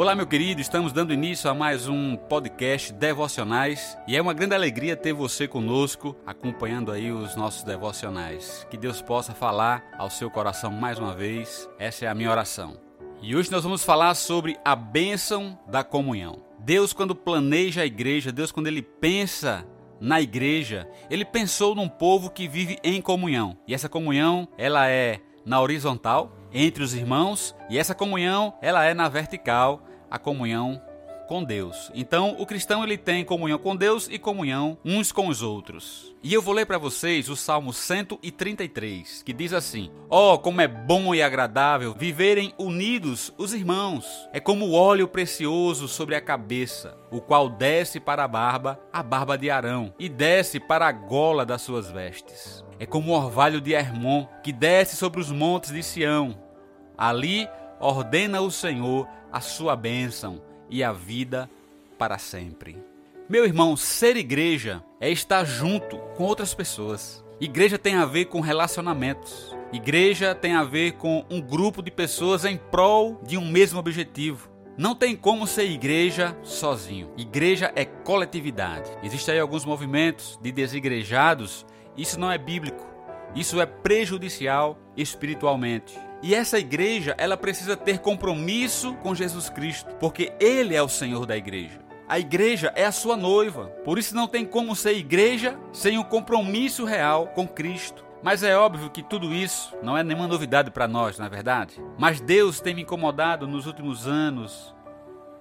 Olá, meu querido, estamos dando início a mais um podcast Devocionais e é uma grande alegria ter você conosco acompanhando aí os nossos devocionais. Que Deus possa falar ao seu coração mais uma vez, essa é a minha oração. E hoje nós vamos falar sobre a bênção da comunhão. Deus, quando planeja a igreja, Deus, quando ele pensa na igreja, ele pensou num povo que vive em comunhão. E essa comunhão, ela é na horizontal, entre os irmãos, e essa comunhão, ela é na vertical, a comunhão com Deus. Então, o cristão ele tem comunhão com Deus e comunhão uns com os outros. E eu vou ler para vocês o Salmo 133, que diz assim: Ó, oh, como é bom e agradável viverem unidos os irmãos. É como o óleo precioso sobre a cabeça, o qual desce para a barba, a barba de Arão, e desce para a gola das suas vestes. É como o orvalho de Hermon, que desce sobre os montes de Sião. Ali ordena o Senhor a sua bênção e a vida para sempre. Meu irmão, ser igreja é estar junto com outras pessoas. Igreja tem a ver com relacionamentos. Igreja tem a ver com um grupo de pessoas em prol de um mesmo objetivo. Não tem como ser igreja sozinho. Igreja é coletividade. Existem aí alguns movimentos de desigrejados. Isso não é bíblico. Isso é prejudicial espiritualmente. E essa igreja, ela precisa ter compromisso com Jesus Cristo, porque ele é o Senhor da igreja. A igreja é a sua noiva. Por isso não tem como ser igreja sem um compromisso real com Cristo. Mas é óbvio que tudo isso não é nenhuma novidade para nós, na é verdade. Mas Deus tem me incomodado nos últimos anos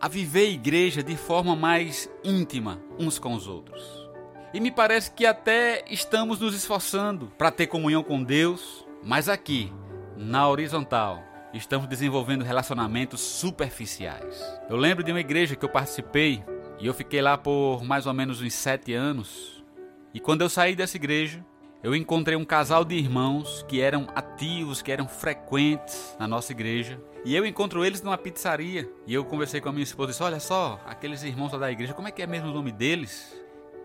a viver a igreja de forma mais íntima uns com os outros. E me parece que até estamos nos esforçando para ter comunhão com Deus, mas aqui, na horizontal, estamos desenvolvendo relacionamentos superficiais. Eu lembro de uma igreja que eu participei e eu fiquei lá por mais ou menos uns sete anos. E quando eu saí dessa igreja, eu encontrei um casal de irmãos que eram ativos, que eram frequentes na nossa igreja. E eu encontro eles numa pizzaria. E eu conversei com a minha esposa e disse: Olha só, aqueles irmãos lá da igreja, como é que é mesmo o nome deles?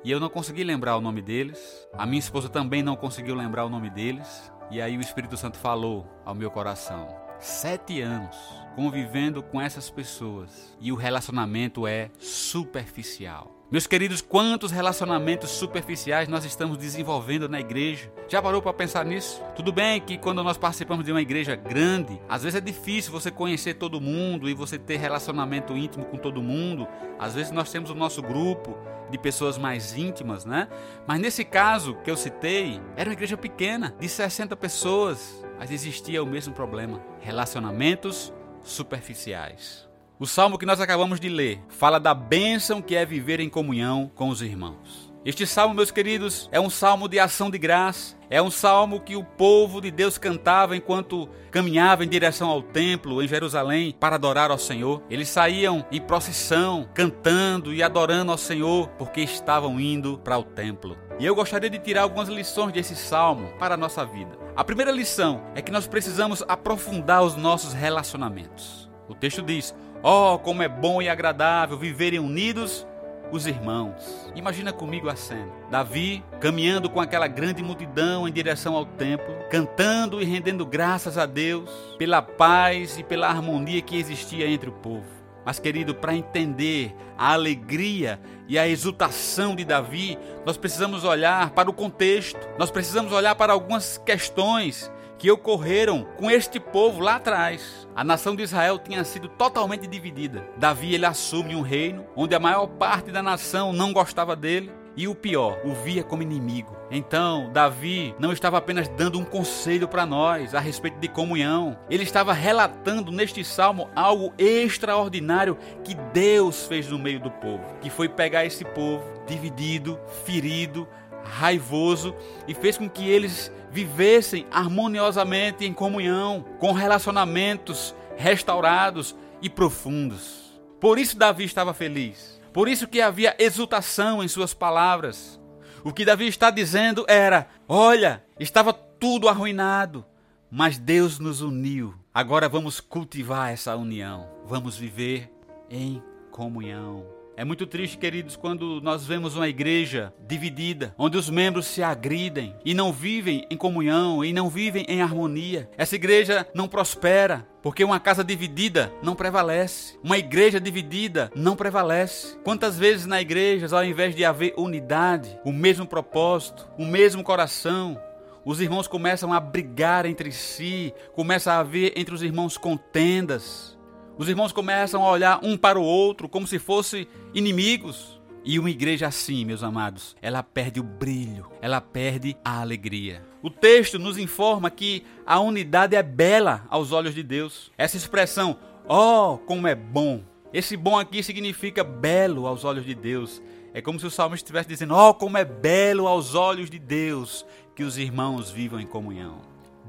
E eu não consegui lembrar o nome deles. A minha esposa também não conseguiu lembrar o nome deles. E aí o Espírito Santo falou ao meu coração: sete anos convivendo com essas pessoas e o relacionamento é superficial. Meus queridos, quantos relacionamentos superficiais nós estamos desenvolvendo na igreja? Já parou para pensar nisso? Tudo bem que quando nós participamos de uma igreja grande, às vezes é difícil você conhecer todo mundo e você ter relacionamento íntimo com todo mundo. Às vezes nós temos o nosso grupo de pessoas mais íntimas, né? Mas nesse caso que eu citei, era uma igreja pequena, de 60 pessoas, mas existia o mesmo problema: relacionamentos superficiais. O salmo que nós acabamos de ler fala da bênção que é viver em comunhão com os irmãos. Este salmo, meus queridos, é um salmo de ação de graça. É um salmo que o povo de Deus cantava enquanto caminhava em direção ao templo em Jerusalém para adorar ao Senhor. Eles saíam em procissão, cantando e adorando ao Senhor porque estavam indo para o templo. E eu gostaria de tirar algumas lições desse salmo para a nossa vida. A primeira lição é que nós precisamos aprofundar os nossos relacionamentos. O texto diz: Oh, como é bom e agradável viverem unidos os irmãos. Imagina comigo a cena. Davi caminhando com aquela grande multidão em direção ao templo, cantando e rendendo graças a Deus pela paz e pela harmonia que existia entre o povo. Mas, querido, para entender a alegria e a exultação de Davi, nós precisamos olhar para o contexto, nós precisamos olhar para algumas questões que ocorreram com este povo lá atrás. A nação de Israel tinha sido totalmente dividida. Davi ele assume um reino onde a maior parte da nação não gostava dele e o pior, o via como inimigo. Então, Davi não estava apenas dando um conselho para nós a respeito de comunhão, ele estava relatando neste salmo algo extraordinário que Deus fez no meio do povo, que foi pegar esse povo dividido, ferido, raivoso e fez com que eles vivessem harmoniosamente em comunhão, com relacionamentos restaurados e profundos. Por isso Davi estava feliz. Por isso que havia exultação em suas palavras. O que Davi está dizendo era: olha, estava tudo arruinado, mas Deus nos uniu. Agora vamos cultivar essa união. Vamos viver em comunhão. É muito triste, queridos, quando nós vemos uma igreja dividida, onde os membros se agridem e não vivem em comunhão e não vivem em harmonia. Essa igreja não prospera, porque uma casa dividida não prevalece. Uma igreja dividida não prevalece. Quantas vezes na igreja, ao invés de haver unidade, o mesmo propósito, o mesmo coração, os irmãos começam a brigar entre si, começa a haver entre os irmãos contendas. Os irmãos começam a olhar um para o outro como se fossem inimigos. E uma igreja assim, meus amados, ela perde o brilho, ela perde a alegria. O texto nos informa que a unidade é bela aos olhos de Deus. Essa expressão, oh, como é bom. Esse bom aqui significa belo aos olhos de Deus. É como se o salmo estivesse dizendo: oh, como é belo aos olhos de Deus que os irmãos vivam em comunhão.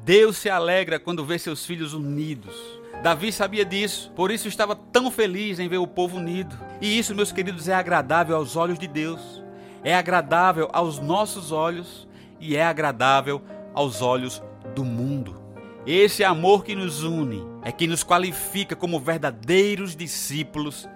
Deus se alegra quando vê seus filhos unidos. Davi sabia disso, por isso estava tão feliz em ver o povo unido. E isso, meus queridos, é agradável aos olhos de Deus, é agradável aos nossos olhos e é agradável aos olhos do mundo. Esse amor que nos une é que nos qualifica como verdadeiros discípulos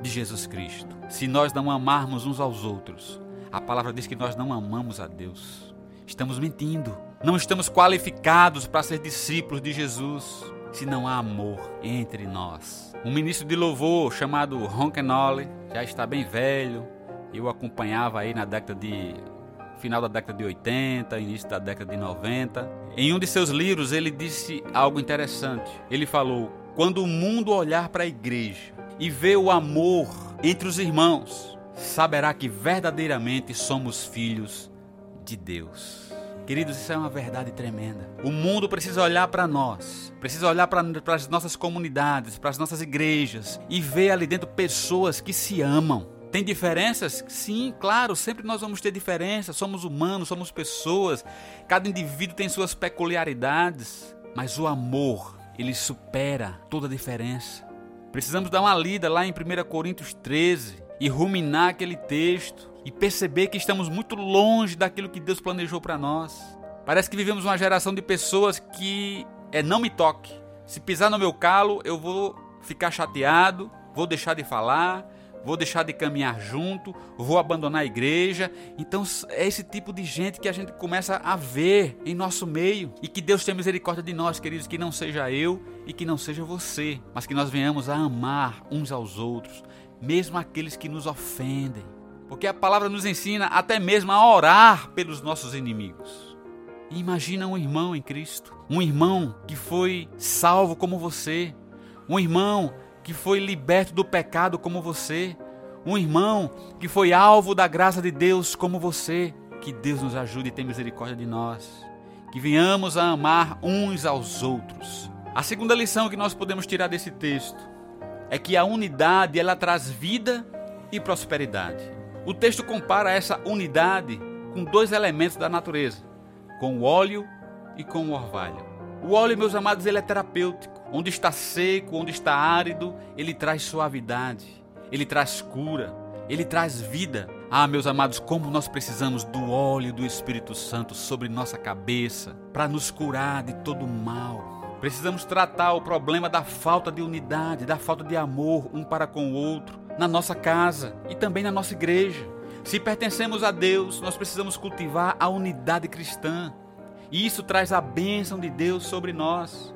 de Jesus Cristo. Se nós não amarmos uns aos outros, a palavra diz que nós não amamos a Deus. Estamos mentindo. Não estamos qualificados para ser discípulos de Jesus se não há amor entre nós. Um ministro de louvor chamado Ron Kenolly já está bem velho. Eu acompanhava aí na década de final da década de 80, início da década de 90. Em um de seus livros ele disse algo interessante. Ele falou: "Quando o mundo olhar para a igreja e ver o amor entre os irmãos, saberá que verdadeiramente somos filhos de Deus." Queridos, isso é uma verdade tremenda. O mundo precisa olhar para nós, precisa olhar para as nossas comunidades, para as nossas igrejas e ver ali dentro pessoas que se amam. Tem diferenças? Sim, claro, sempre nós vamos ter diferenças. Somos humanos, somos pessoas. Cada indivíduo tem suas peculiaridades, mas o amor, ele supera toda diferença. Precisamos dar uma lida lá em 1 Coríntios 13 e ruminar aquele texto e perceber que estamos muito longe daquilo que Deus planejou para nós. Parece que vivemos uma geração de pessoas que é não me toque. Se pisar no meu calo, eu vou ficar chateado, vou deixar de falar, vou deixar de caminhar junto, vou abandonar a igreja. Então é esse tipo de gente que a gente começa a ver em nosso meio. E que Deus tenha misericórdia de nós, queridos, que não seja eu e que não seja você, mas que nós venhamos a amar uns aos outros, mesmo aqueles que nos ofendem porque a palavra nos ensina até mesmo a orar pelos nossos inimigos. imagina um irmão em Cristo, um irmão que foi salvo como você, um irmão que foi liberto do pecado como você, um irmão que foi alvo da graça de Deus como você. Que Deus nos ajude e tenha misericórdia de nós. Que venhamos a amar uns aos outros. A segunda lição que nós podemos tirar desse texto é que a unidade ela traz vida e prosperidade. O texto compara essa unidade com dois elementos da natureza, com o óleo e com o orvalho. O óleo, meus amados, ele é terapêutico. Onde está seco, onde está árido, ele traz suavidade, ele traz cura, ele traz vida. Ah, meus amados, como nós precisamos do óleo do Espírito Santo sobre nossa cabeça para nos curar de todo mal. Precisamos tratar o problema da falta de unidade, da falta de amor um para com o outro na nossa casa e também na nossa igreja. Se pertencemos a Deus, nós precisamos cultivar a unidade cristã. E isso traz a bênção de Deus sobre nós.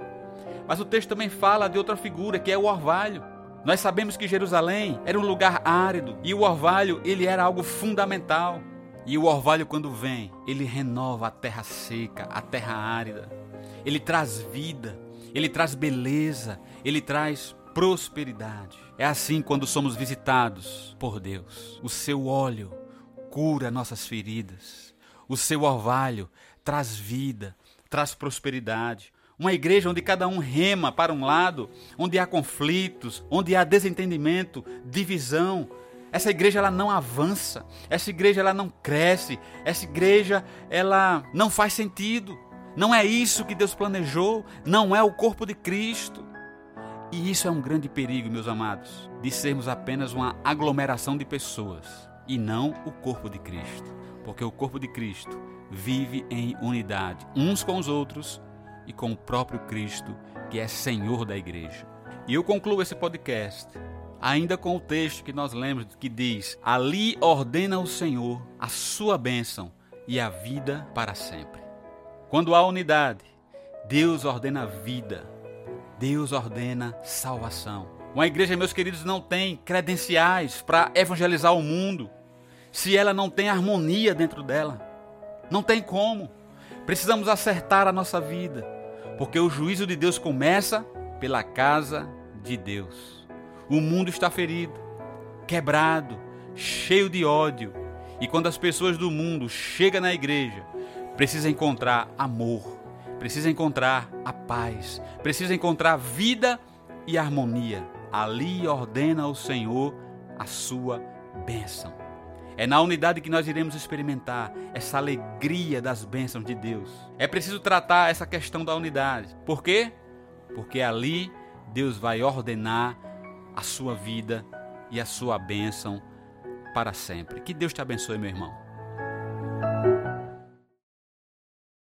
Mas o texto também fala de outra figura, que é o orvalho. Nós sabemos que Jerusalém era um lugar árido e o orvalho, ele era algo fundamental. E o orvalho quando vem, ele renova a terra seca, a terra árida. Ele traz vida, ele traz beleza, ele traz prosperidade. É assim quando somos visitados por Deus. O seu óleo cura nossas feridas. O seu orvalho traz vida, traz prosperidade. Uma igreja onde cada um rema para um lado, onde há conflitos, onde há desentendimento, divisão. Essa igreja ela não avança, essa igreja ela não cresce, essa igreja ela não faz sentido. Não é isso que Deus planejou, não é o corpo de Cristo. E isso é um grande perigo, meus amados, de sermos apenas uma aglomeração de pessoas e não o corpo de Cristo. Porque o corpo de Cristo vive em unidade, uns com os outros e com o próprio Cristo, que é Senhor da igreja. E eu concluo esse podcast ainda com o texto que nós lemos que diz: Ali ordena o Senhor a sua bênção e a vida para sempre. Quando há unidade, Deus ordena vida, Deus ordena salvação. Uma igreja, meus queridos, não tem credenciais para evangelizar o mundo se ela não tem harmonia dentro dela. Não tem como. Precisamos acertar a nossa vida, porque o juízo de Deus começa pela casa de Deus. O mundo está ferido, quebrado, cheio de ódio. E quando as pessoas do mundo chegam na igreja, precisa encontrar amor, precisa encontrar a paz, precisa encontrar vida e harmonia. Ali ordena o Senhor a sua bênção. É na unidade que nós iremos experimentar essa alegria das bênçãos de Deus. É preciso tratar essa questão da unidade. Por quê? Porque ali Deus vai ordenar a sua vida e a sua bênção para sempre. Que Deus te abençoe, meu irmão.